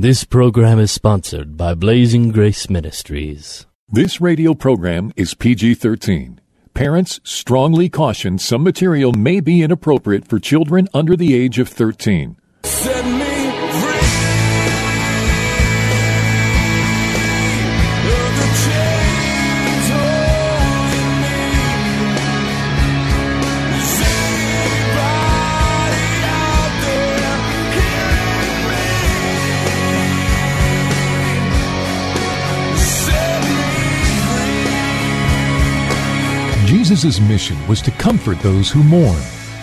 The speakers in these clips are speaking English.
This program is sponsored by Blazing Grace Ministries. This radio program is PG 13. Parents strongly caution some material may be inappropriate for children under the age of 13. Jesus' mission was to comfort those who mourn,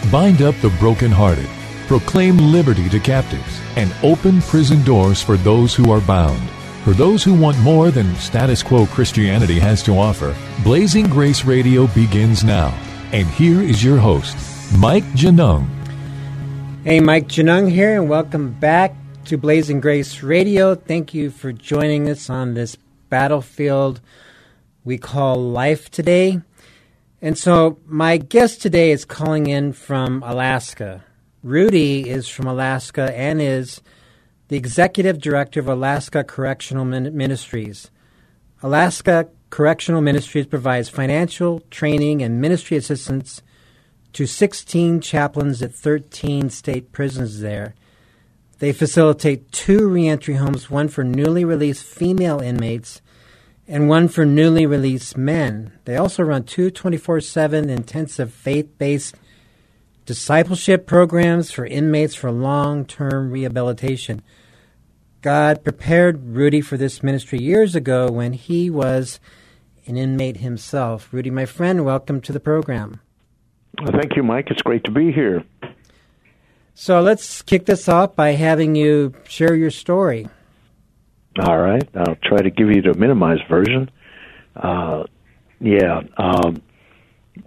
bind up the brokenhearted, proclaim liberty to captives, and open prison doors for those who are bound. For those who want more than status quo Christianity has to offer, Blazing Grace Radio begins now. And here is your host, Mike Genung. Hey, Mike Genung here, and welcome back to Blazing Grace Radio. Thank you for joining us on this battlefield we call life today. And so, my guest today is calling in from Alaska. Rudy is from Alaska and is the executive director of Alaska Correctional Min- Ministries. Alaska Correctional Ministries provides financial, training, and ministry assistance to 16 chaplains at 13 state prisons there. They facilitate two reentry homes, one for newly released female inmates and one for newly released men. They also run two 24 7 intensive faith based discipleship programs for inmates for long term rehabilitation. God prepared Rudy for this ministry years ago when he was an inmate himself. Rudy, my friend, welcome to the program. Thank you, Mike. It's great to be here. So let's kick this off by having you share your story. All right. I'll try to give you the minimized version. Uh, yeah. Um,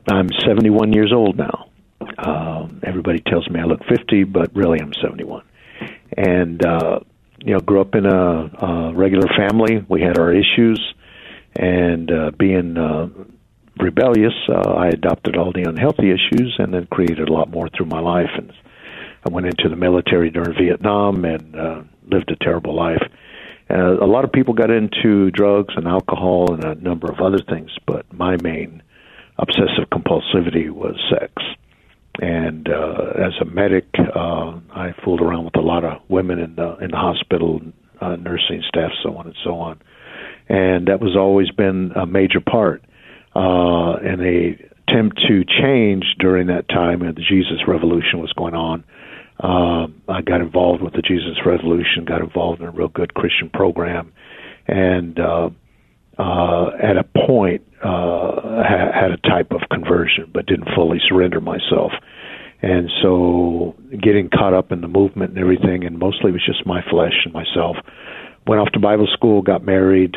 I'm 71 years old now. Um, everybody tells me I look 50, but really I'm 71. And, uh, you know, grew up in a, a regular family. We had our issues. And uh, being uh, rebellious, uh, I adopted all the unhealthy issues and then created a lot more through my life. And I went into the military during Vietnam and uh, lived a terrible life. Uh, a lot of people got into drugs and alcohol and a number of other things, but my main obsessive compulsivity was sex. And uh, as a medic, uh, I fooled around with a lot of women in the in the hospital, uh, nursing staff, so on and so on. And that was always been a major part. Uh, and a attempt to change during that time, and the Jesus Revolution was going on. Uh, I got involved with the Jesus Revolution, got involved in a real good Christian program, and uh, uh, at a point uh, ha- had a type of conversion, but didn't fully surrender myself. And so, getting caught up in the movement and everything, and mostly it was just my flesh and myself. Went off to Bible school, got married,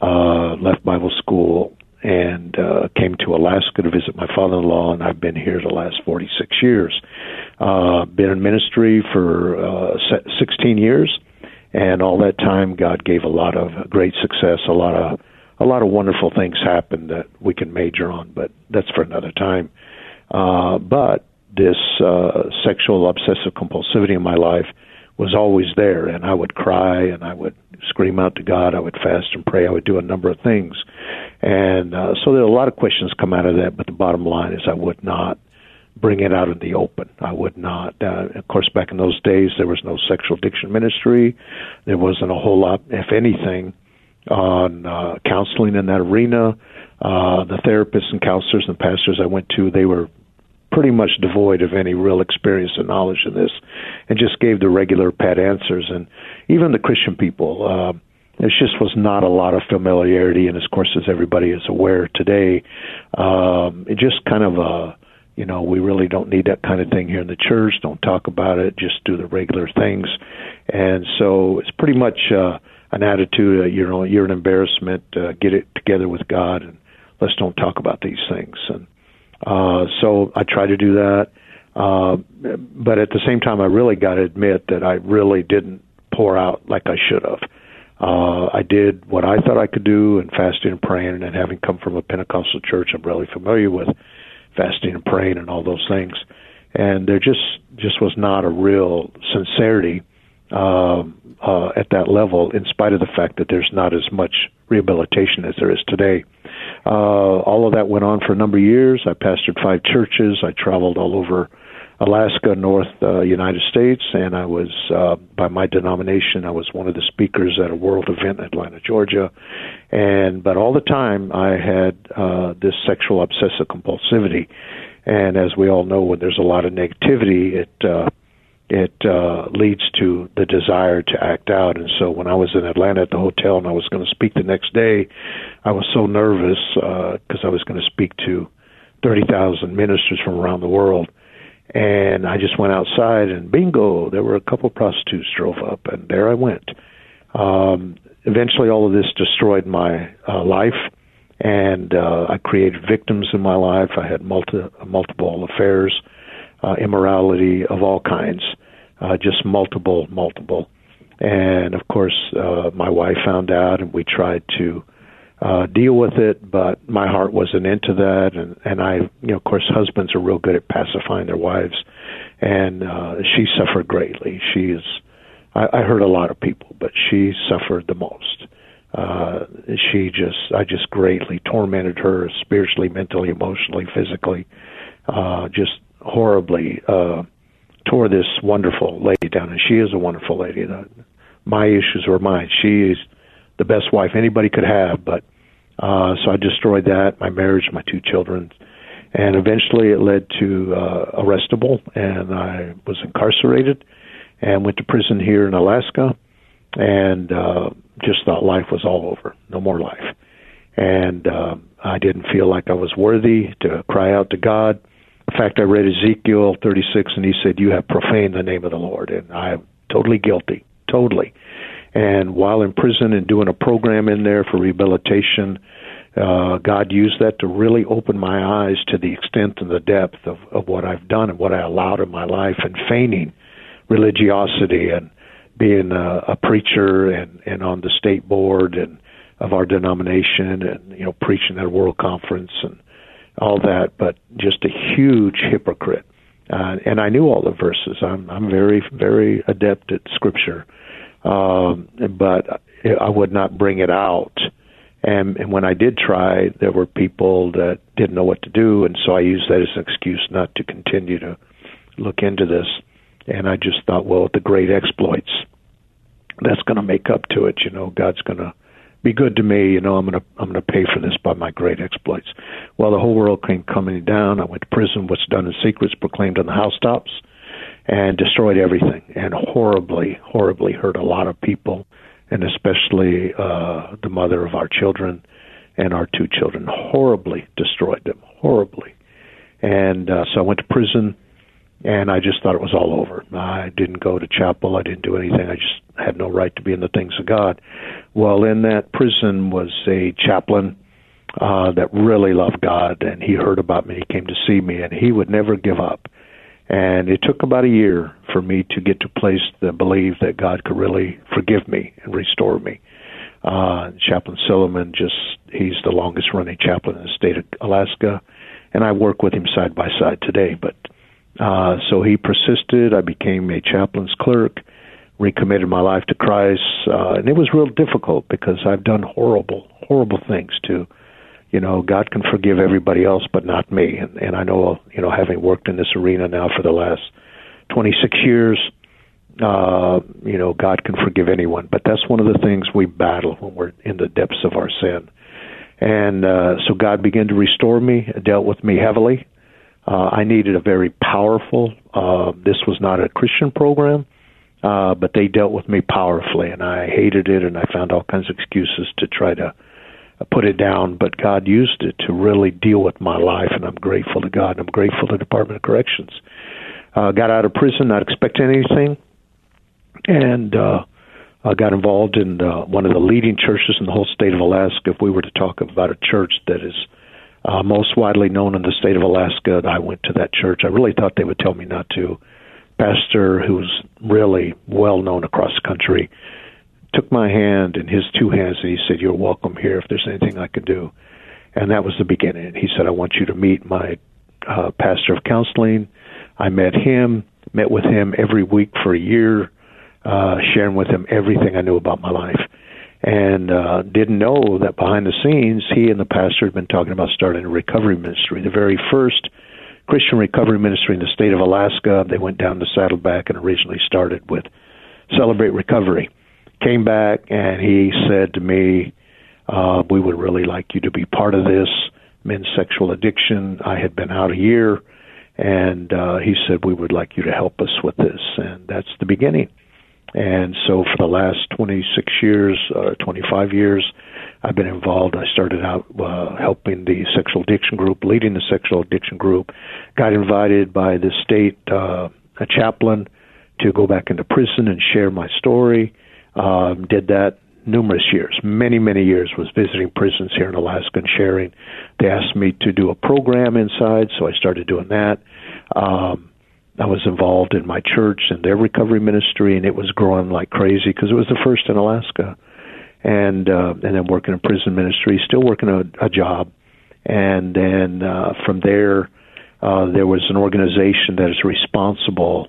uh, left Bible school, and uh, came to Alaska to visit my father-in-law, and I've been here the last 46 years. Uh, been in ministry for uh, se- 16 years, and all that time, God gave a lot of great success, a lot of a lot of wonderful things happened that we can major on, but that's for another time. Uh, but this uh, sexual obsessive compulsivity in my life was always there, and I would cry and I would scream out to God. I would fast and pray. I would do a number of things, and uh, so there are a lot of questions come out of that. But the bottom line is, I would not bring it out in the open. I would not. Uh, of course, back in those days, there was no sexual addiction ministry. There wasn't a whole lot, if anything, on uh, counseling in that arena. Uh, the therapists and counselors and pastors I went to, they were pretty much devoid of any real experience and knowledge in this, and just gave the regular pat answers. And even the Christian people, uh, there just was not a lot of familiarity. And of course, as everybody is aware today, um, it just kind of a you know, we really don't need that kind of thing here in the church. Don't talk about it. Just do the regular things. And so it's pretty much uh, an attitude. Uh, you know, you're an embarrassment. Uh, get it together with God, and let's don't talk about these things. And uh, so I try to do that. Uh, but at the same time, I really got to admit that I really didn't pour out like I should have. Uh, I did what I thought I could do, and fasting and praying, and having come from a Pentecostal church, I'm really familiar with fasting and praying and all those things. And there just just was not a real sincerity um, uh, at that level, in spite of the fact that there's not as much rehabilitation as there is today. Uh, all of that went on for a number of years. I pastored five churches. I traveled all over Alaska, North uh, United States, and I was, uh, by my denomination, I was one of the speakers at a world event in Atlanta, Georgia. And but all the time, I had uh, this sexual obsessive compulsivity, and as we all know, when there's a lot of negativity, it uh, it uh, leads to the desire to act out. And so when I was in Atlanta at the hotel and I was going to speak the next day, I was so nervous because uh, I was going to speak to 30,000 ministers from around the world. And I just went outside and bingo, there were a couple prostitutes drove up and there I went. Um, eventually all of this destroyed my uh, life and uh, I created victims in my life. I had multi- multiple affairs, uh, immorality of all kinds uh, just multiple, multiple. And of course, uh, my wife found out, and we tried to uh, deal with it, but my heart wasn't into that. And and I, you know, of course, husbands are real good at pacifying their wives, and uh, she suffered greatly. She is. I, I hurt a lot of people, but she suffered the most. Uh, she just, I just greatly tormented her spiritually, mentally, emotionally, physically, uh, just horribly. Uh, tore this wonderful lady down, and she is a wonderful lady. My issues were mine. She is the best wife anybody could have, but uh, so I destroyed that, my marriage, my two children, and eventually it led to uh, arrestable, and I was incarcerated and went to prison here in Alaska, and uh, just thought life was all over, no more life, and uh, I didn't feel like I was worthy to cry out to God. In fact, I read Ezekiel 36, and he said, "You have profaned the name of the Lord," and I'm totally guilty, totally. And while in prison and doing a program in there for rehabilitation, uh, God used that to really open my eyes to the extent and the depth of, of what I've done and what I allowed in my life, and feigning religiosity and being a, a preacher and and on the state board and of our denomination and you know preaching at a world conference and all that, but just a huge hypocrite. Uh, and I knew all the verses. I'm I'm very very adept at scripture, um, but I would not bring it out. And, and when I did try, there were people that didn't know what to do, and so I used that as an excuse not to continue to look into this. And I just thought, well, the great exploits, that's going to make up to it. You know, God's going to be good to me. You know, I'm gonna I'm gonna pay for this by my great exploits. Well, the whole world came coming down. I went to prison. What's done in secret is proclaimed on the housetops, and destroyed everything, and horribly, horribly hurt a lot of people, and especially uh, the mother of our children and our two children. Horribly destroyed them. Horribly, and uh, so I went to prison and I just thought it was all over. I didn't go to chapel. I didn't do anything. I just had no right to be in the things of God. Well, in that prison was a chaplain uh, that really loved God, and he heard about me. He came to see me, and he would never give up. And it took about a year for me to get to a place that believed that God could really forgive me and restore me. Uh, chaplain Silliman, just he's the longest running chaplain in the state of Alaska, and I work with him side by side today. But uh, so he persisted. I became a chaplain's clerk, recommitted my life to Christ, uh, and it was real difficult because I've done horrible, horrible things to, you know, God can forgive everybody else, but not me. And, and I know, you know, having worked in this arena now for the last 26 years, uh, you know, God can forgive anyone. But that's one of the things we battle when we're in the depths of our sin. And uh, so God began to restore me, dealt with me heavily. Uh, I needed a very powerful. Uh, this was not a Christian program, uh, but they dealt with me powerfully, and I hated it, and I found all kinds of excuses to try to put it down. But God used it to really deal with my life, and I'm grateful to God. And I'm grateful to the Department of Corrections. Uh, got out of prison not expecting anything, and uh, I got involved in uh, one of the leading churches in the whole state of Alaska. If we were to talk about a church that is uh, most widely known in the state of Alaska. I went to that church. I really thought they would tell me not to. Pastor, who's really well known across the country, took my hand in his two hands and he said, "You're welcome here. If there's anything I can do," and that was the beginning. He said, "I want you to meet my uh, pastor of counseling." I met him, met with him every week for a year. uh, sharing with him everything I knew about my life. And uh, didn't know that behind the scenes, he and the pastor had been talking about starting a recovery ministry. The very first Christian recovery ministry in the state of Alaska. They went down to Saddleback and originally started with Celebrate Recovery. Came back and he said to me, uh, "We would really like you to be part of this men's sexual addiction." I had been out a year, and uh, he said, "We would like you to help us with this," and that's the beginning. And so for the last 26 years, uh, 25 years, I've been involved. I started out uh, helping the sexual addiction group, leading the sexual addiction group. Got invited by the state uh, a chaplain to go back into prison and share my story. Um, did that numerous years, many, many years, was visiting prisons here in Alaska and sharing. They asked me to do a program inside, so I started doing that. Um, I was involved in my church and their recovery ministry, and it was growing like crazy because it was the first in Alaska. And uh, and then working in prison ministry, still working a, a job, and then uh, from there, uh, there was an organization that is responsible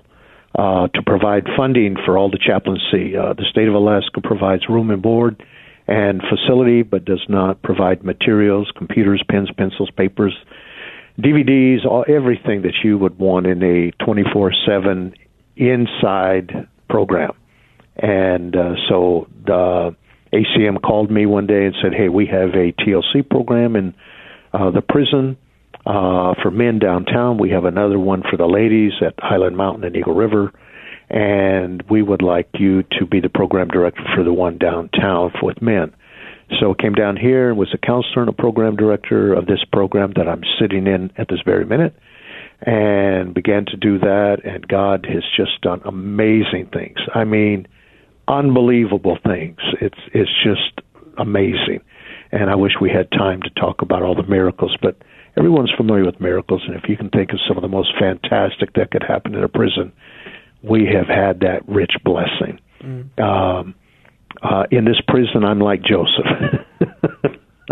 uh, to provide funding for all the chaplaincy. Uh, the state of Alaska provides room and board and facility, but does not provide materials, computers, pens, pencils, papers, DVDs, all, everything that you would want in a 24/7 inside program. And uh, so the ACM called me one day and said, "Hey, we have a TLC program in uh, the prison uh, for men downtown. We have another one for the ladies at Hiland Mountain and Eagle River, and we would like you to be the program director for the one downtown with men." So I came down here and was a counselor and a program director of this program that I'm sitting in at this very minute and began to do that and God has just done amazing things. I mean, unbelievable things. It's it's just amazing. And I wish we had time to talk about all the miracles, but everyone's familiar with miracles and if you can think of some of the most fantastic that could happen in a prison, we have had that rich blessing. Um uh, in this prison, I'm like Joseph.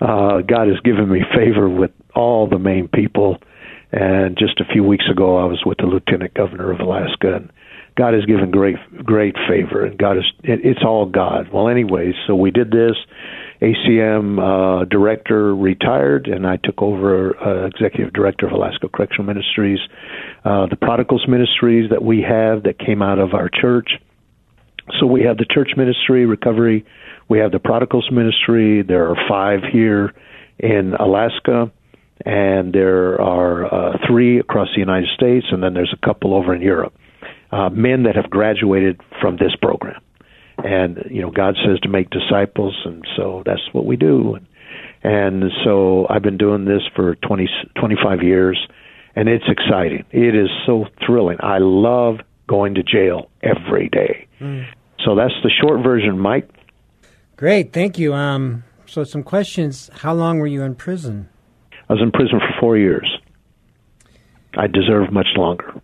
uh, God has given me favor with all the main people. And just a few weeks ago, I was with the lieutenant governor of Alaska, and God has given great, great favor. And God is, it, it's all God. Well, anyways, so we did this. ACM uh, director retired, and I took over uh, executive director of Alaska Correctional Ministries. Uh, the Prodigals Ministries that we have that came out of our church so we have the church ministry, recovery. We have the prodigals ministry. There are five here in Alaska, and there are uh, three across the United States, and then there's a couple over in Europe. Uh, men that have graduated from this program, and you know God says to make disciples, and so that's what we do. And, so I've been doing this for 20, 25 years, and it's exciting. It is so thrilling. I love going to jail every day. So that's the short version, Mike. Great, thank you. Um, so some questions. How long were you in prison? I was in prison for four years. I deserve much longer.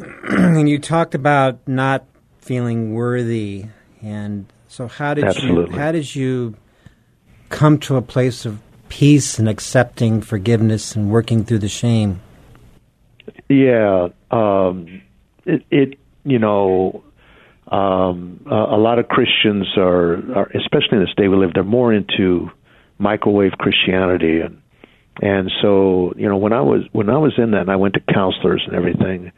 and you talked about not feeling worthy, and so how did Absolutely. you how did you come to a place of peace and accepting forgiveness and working through the shame? Yeah, um, it, it you know, um, a, a lot of Christians are, are, especially in this day we live, they're more into microwave Christianity, and and so you know when I was when I was in that, and I went to counselors and everything,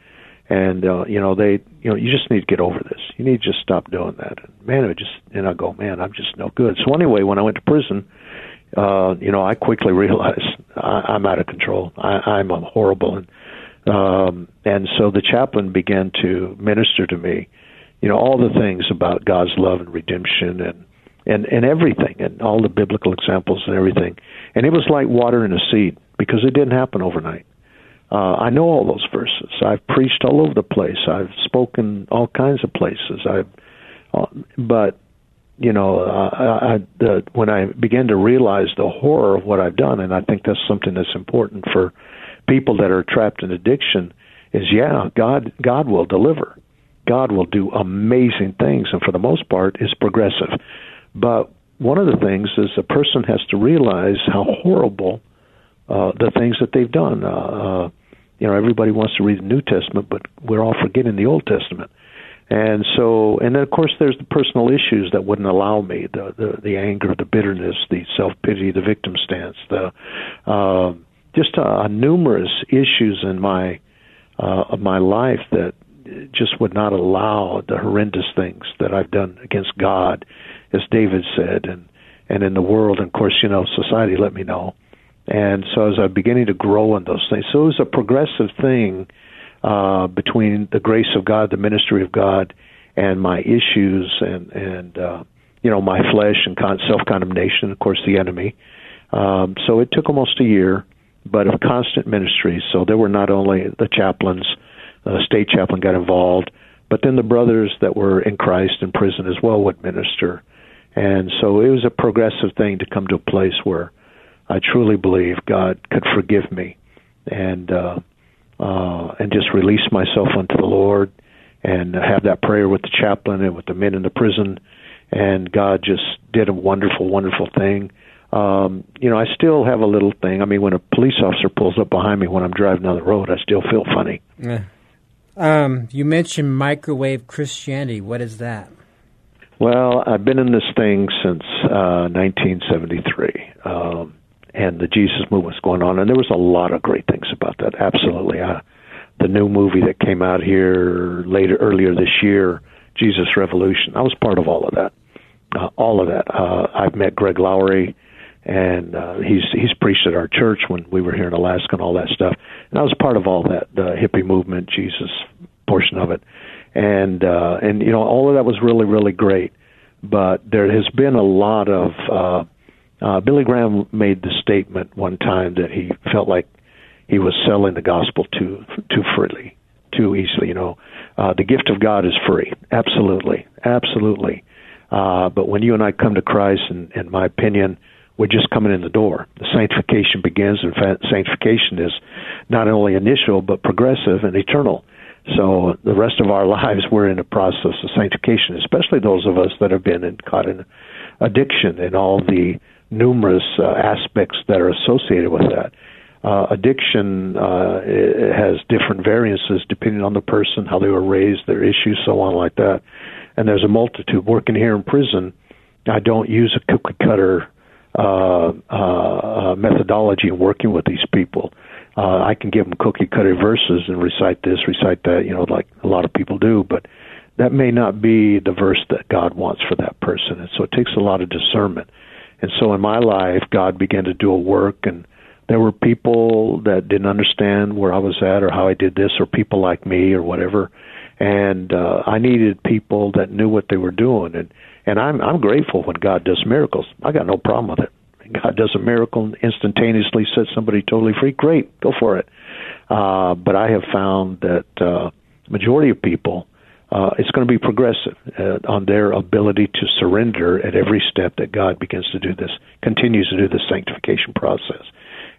and uh, you know they you know you just need to get over this. You need to just stop doing that. And man, it just and I go, man, I'm just no good. So anyway, when I went to prison, uh, you know, I quickly realized I, I'm out of control. I, I'm horrible, and um, and so the chaplain began to minister to me, you know, all the things about God's love and redemption and and and everything and all the biblical examples and everything. And it was like watering a seed because it didn't happen overnight. Uh, I know all those verses. I've preached all over the place. I've spoken all kinds of places. I've, uh, but you know, uh, I, I, when I began to realize the horror of what I've done, and I think that's something that's important for people that are trapped in addiction, is yeah, God, God will deliver. God will do amazing things, and for the most part, is progressive. But one of the things is a person has to realize how horrible uh, the things that they've done. Uh, uh, you know, everybody wants to read the New Testament, but we're all forgetting the Old Testament. And so, and then of course, there's the personal issues that wouldn't allow me the the, the anger, the bitterness, the self pity, the victim stance, the uh, just uh, numerous issues in my uh, of my life that just would not allow the horrendous things that I've done against God, as David said, and and in the world. And of course, you know, society let me know. And so, as I'm beginning to grow in those things, so it was a progressive thing uh, between the grace of God, the ministry of God, and my issues and and uh, you know my flesh and con- self condemnation. Of course, the enemy. Um, so it took almost a year, but of constant ministry. So there were not only the chaplains, the state chaplain got involved, but then the brothers that were in Christ in prison as well would minister. And so it was a progressive thing to come to a place where I truly believe God could forgive me and uh, uh, and just release myself unto the Lord and have that prayer with the chaplain and with the men in the prison. And God just did a wonderful, wonderful thing. Um, you know, I still have a little thing. I mean, when a police officer pulls up behind me when I'm driving down the road, I still feel funny. Yeah. Um, you mentioned microwave Christianity. What is that? Well, I've been in this thing since uh, 1973, um, and the Jesus movement was going on, and there was a lot of great things about that. Absolutely, uh, the new movie that came out here later earlier this year, Jesus Revolution. I was part of all of that, uh, all of that. Uh, I've met Greg Laurie, and uh, he's he's preached at our church when we were here in Alaska and all that stuff. And I was part of all that, the hippie movement, Jesus portion of it and uh, and you know all of that was really really great. But there has been a lot of uh, uh, Billy Graham made the statement one time that he felt like he was selling the gospel too too freely, too easily. You know, uh, the gift of God is free, absolutely, absolutely. Uh, but when you and I come to Christ, and in my opinion, we're just coming in the door. The sanctification begins, and sanctification is not only initial but progressive and eternal. So the rest of our lives, we're in a process of sanctification, especially those of us that have been in, caught in addiction and all the numerous uh, aspects that are associated with that. Uh, addiction uh, has different variances depending on the person, how they were raised, their issues, so on like that. And there's a multitude. Working here in prison, I don't use a cookie cutter uh, uh, uh, methodology in working with these people. Uh, I can give them cookie cutter verses and recite this, recite that, you know, like a lot of people do, but that may not be the verse that God wants for that person. And so it takes a lot of discernment. And so in my life, God began to do a work, and there were people that didn't understand where I was at or how I did this, or people like me or whatever. And uh, I needed people that knew what they were doing. And and I'm I'm grateful when God does miracles. I got no problem with it. God does a miracle and instantaneously sets somebody totally free. Great, go for it. Uh, but I have found that uh, majority of people, uh, it's going to be progressive uh, on their ability to surrender at every step that God begins to do this, continues to do this sanctification process.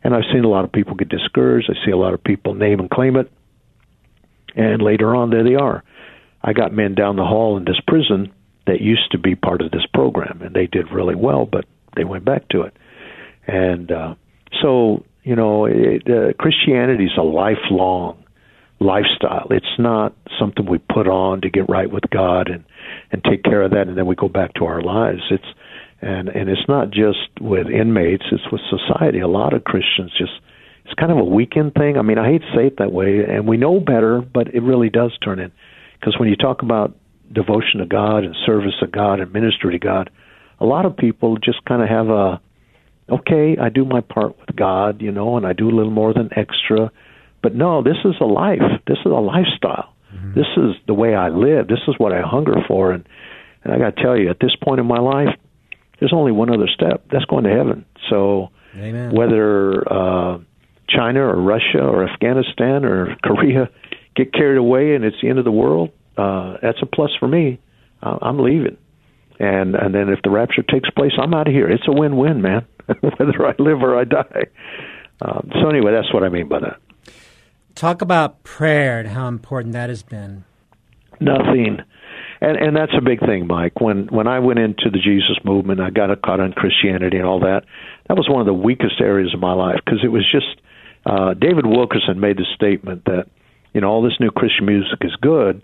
And I've seen a lot of people get discouraged. I see a lot of people name and claim it, and later on, there they are. I got men down the hall in this prison that used to be part of this program, and they did really well, but they went back to it. And uh, so, you know, it, uh, Christianity is a lifelong lifestyle. It's not something we put on to get right with God and and take care of that, and then we go back to our lives. It's and and it's not just with inmates; it's with society. A lot of Christians just it's kind of a weekend thing. I mean, I hate to say it that way, and we know better, but it really does turn in because when you talk about devotion to God and service to God and ministry to God, a lot of people just kind of have a okay, I do my part with God, you know, and I do a little more than extra. But no, this is a life. This is a lifestyle. Mm-hmm. This is the way I live. This is what I hunger for. And and I got to tell you, at this point in my life, there's only one other step. That's going to heaven. So Amen. whether uh, China or Russia or Afghanistan or Korea get carried away and it's the end of the world, uh, that's a plus for me. Uh, I'm leaving. And and then if the rapture takes place, I'm out of here. It's a win-win, man. Whether I live or I die. Um, so anyway, that's what I mean by that. Talk about prayer and how important that has been. Nothing. And and that's a big thing, Mike. When when I went into the Jesus movement, I got caught on Christianity and all that. That was one of the weakest areas of my life because it was just uh, David Wilkerson made the statement that you know all this new Christian music is good,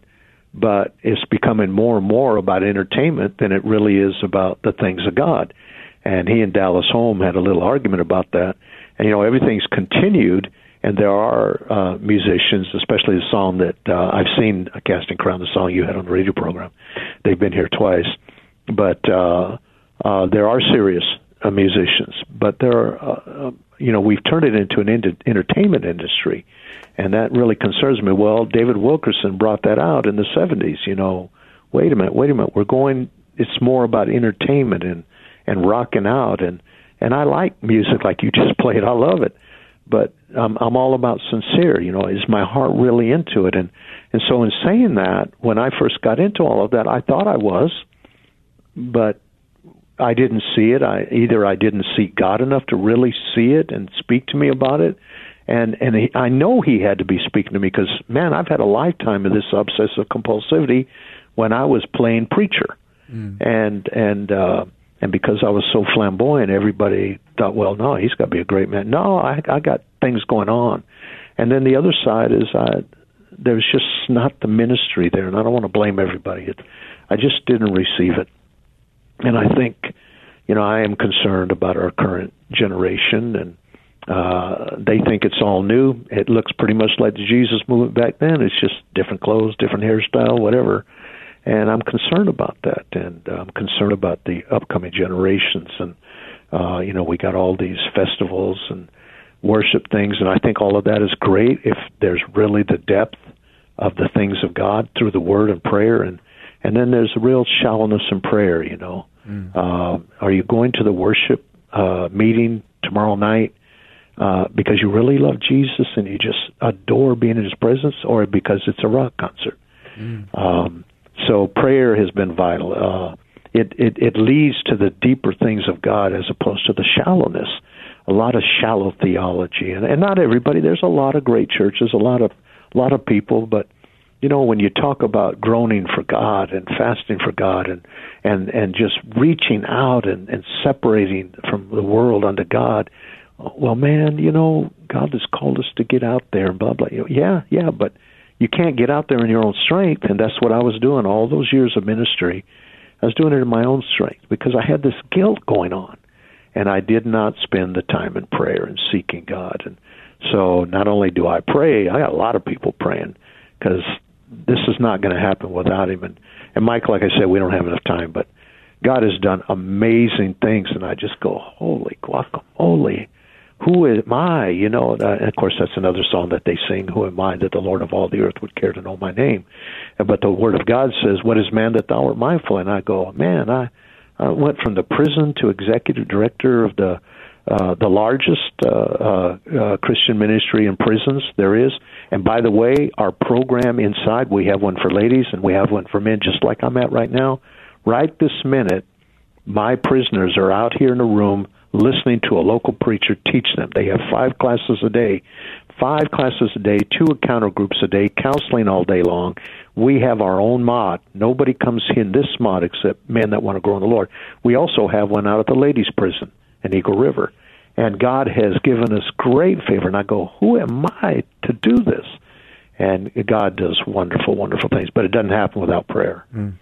but it's becoming more and more about entertainment than it really is about the things of God. And he and Dallas Holm had a little argument about that. And you know everything's continued, and there are uh, musicians, especially the song that uh, I've seen uh, Casting Crown, the song you had on the radio program. They've been here twice, but uh, uh, there are serious uh, musicians, but there are, uh, uh, you know, we've turned it into an ent- entertainment industry, and that really concerns me. Well, David Wilkerson brought that out in the '70s. You know, wait a minute, wait a minute, we're going. It's more about entertainment and and rocking out, and and I like music like you just played. I love it, but I'm I'm all about sincere. You know, is my heart really into it? And and so in saying that, when I first got into all of that, I thought I was, but I didn't see it. I either I didn't see God enough to really see it and speak to me about it, and and he, I know He had to be speaking to me because man, I've had a lifetime of this obsessive compulsivity when I was playing preacher, and and uh, and because I was so flamboyant, everybody thought, well, no, he's got to be a great man. No, I I got things going on, and then the other side is I there's just not the ministry there, and I don't want to blame everybody. It, I just didn't receive it and I think, you know, I am concerned about our current generation, and uh, they think it's all new. It looks pretty much like the Jesus movement back then. It's just different clothes, different hairstyle, whatever. And I'm concerned about that, and I'm concerned about the upcoming generations. And uh, you know, we got all these festivals and worship things, and I think all of that is great if there's really the depth of the things of God through the Word and prayer, and and then there's a real shallowness in prayer. You know, uh, are you going to the worship uh, meeting tomorrow night uh, because you really love Jesus and you just adore being in His presence, or because it's a rock concert? Um, so prayer has been vital. Uh, it, it it leads to the deeper things of God as opposed to the shallowness. A lot of shallow theology, and, and not everybody. There's a lot of great churches, a lot of a lot of people, but you know when you talk about groaning for God and fasting for God and and and just reaching out and and separating from the world unto God well man you know God has called us to get out there and blah blah yeah yeah but you can't get out there in your own strength and that's what I was doing all those years of ministry I was doing it in my own strength because I had this guilt going on and I did not spend the time in prayer and seeking God and so not only do I pray I got a lot of people praying because this is not going to happen without him. And, and Mike, like I said, we don't have enough time, but God has done amazing things, and I just go, holy guacamole, who am I? You know, uh, and of course that's another song that they sing, "Who am I that the Lord of all the earth would care to know my name?" But the Word of God says, "What is man that thou art mindful?" And I go, man, I, I went from the prison to executive director of the uh, the largest uh, uh, uh, Christian ministry in prisons there is. And by the way, our program inside, we have one for ladies and we have one for men, just like I'm at right now. Right this minute, my prisoners are out here in a room listening to a local preacher teach them. They have five classes a day, five classes a day, two encounter groups a day, counseling all day long. We have our own mod. Nobody comes in this mod except men that want to grow in the Lord. We also have one out at the ladies' prison in Eagle River. And God has given us great favor. And I go, who am I to do this? And God does wonderful, wonderful things, but it doesn't happen without prayer. Mm.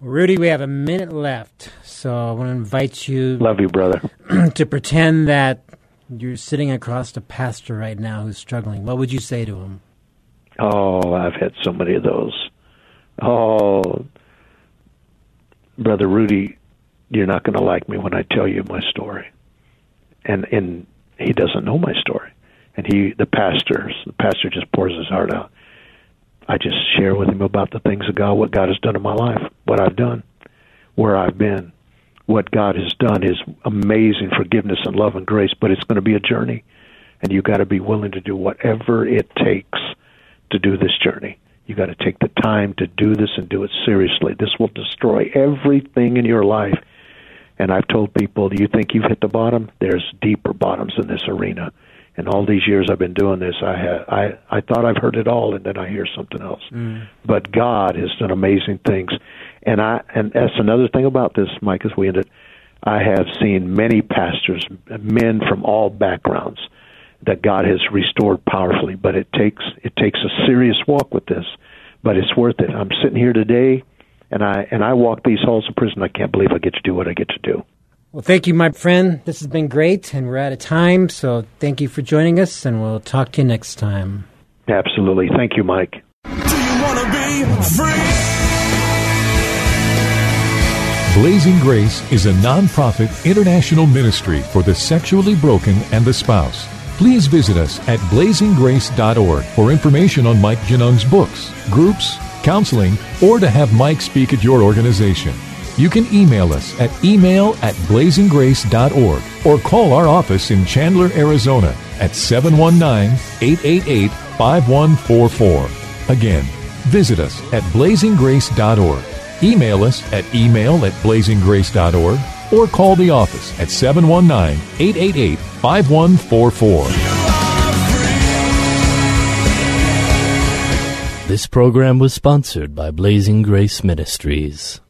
Rudy, we have a minute left, so I want to invite you Love you, brother. to pretend that you're sitting across a pastor right now who's struggling. What would you say to him? Oh, I've had so many of those. Oh, brother Rudy, you're not going to like me when I tell you my story. And and he doesn't know my story. And he, the pastor, the pastor just pours his heart out. I just share with him about the things of God, what God has done in my life, what I've done, where I've been, what God has done, His amazing forgiveness and love and grace. But it's going to be a journey, and you got to be willing to do whatever it takes to do this journey. You got to take the time to do this and do it seriously. This will destroy everything in your life. And I've told people, do you think you've hit the bottom? There's deeper bottoms in this arena. And all these years I've been doing this, I have I I thought I've heard it all, and then I hear something else. Mm. But God has done amazing things, and I and that's another thing about this, Mike. As we ended, I have seen many pastors, men from all backgrounds, that God has restored powerfully. But it takes it takes a serious walk with this, but it's worth it. I'm sitting here today, and I and I walk these halls of prison. I can't believe I get to do what I get to do. Well, thank you, my friend. This has been great, and we're out of time. So thank you for joining us, and we'll talk to you next time. Absolutely, thank you, Mike. Do you wanna be free? Blazing Grace is a non-profit international ministry for the sexually broken and the spouse. Please visit us at blazinggrace.org for information on Mike Genung's books, groups, counseling, or to have Mike speak at your organization. You can email us at email at blazinggrace.org or call our office in Chandler, Arizona at 719-888-5144. Again, visit us at blazinggrace.org. Email us at email at blazinggrace.org or call the office at 719 888 5144. This program was sponsored by Blazing Grace Ministries.